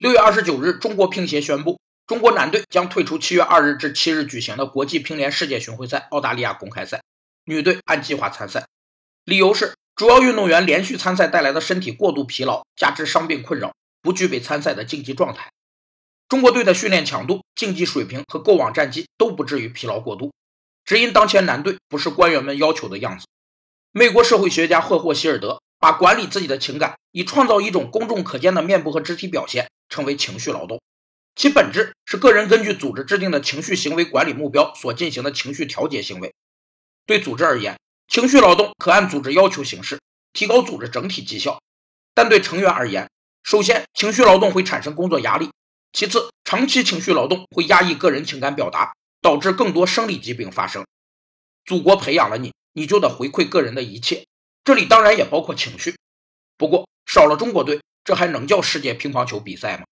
六月二十九日，中国乒协宣布，中国男队将退出七月二日至七日举行的国际乒联世界巡回赛澳大利亚公开赛，女队按计划参赛。理由是主要运动员连续参赛带来的身体过度疲劳，加之伤病困扰，不具备参赛的竞技状态。中国队的训练强度、竞技水平和过往战绩都不至于疲劳过度，只因当前男队不是官员们要求的样子。美国社会学家赫霍希尔德把管理自己的情感，以创造一种公众可见的面部和肢体表现。称为情绪劳动，其本质是个人根据组织制定的情绪行为管理目标所进行的情绪调节行为。对组织而言，情绪劳动可按组织要求行事，提高组织整体绩效；但对成员而言，首先情绪劳动会产生工作压力，其次长期情绪劳动会压抑个人情感表达，导致更多生理疾病发生。祖国培养了你，你就得回馈个人的一切，这里当然也包括情绪。不过少了中国队。这还能叫世界乒乓球比赛吗？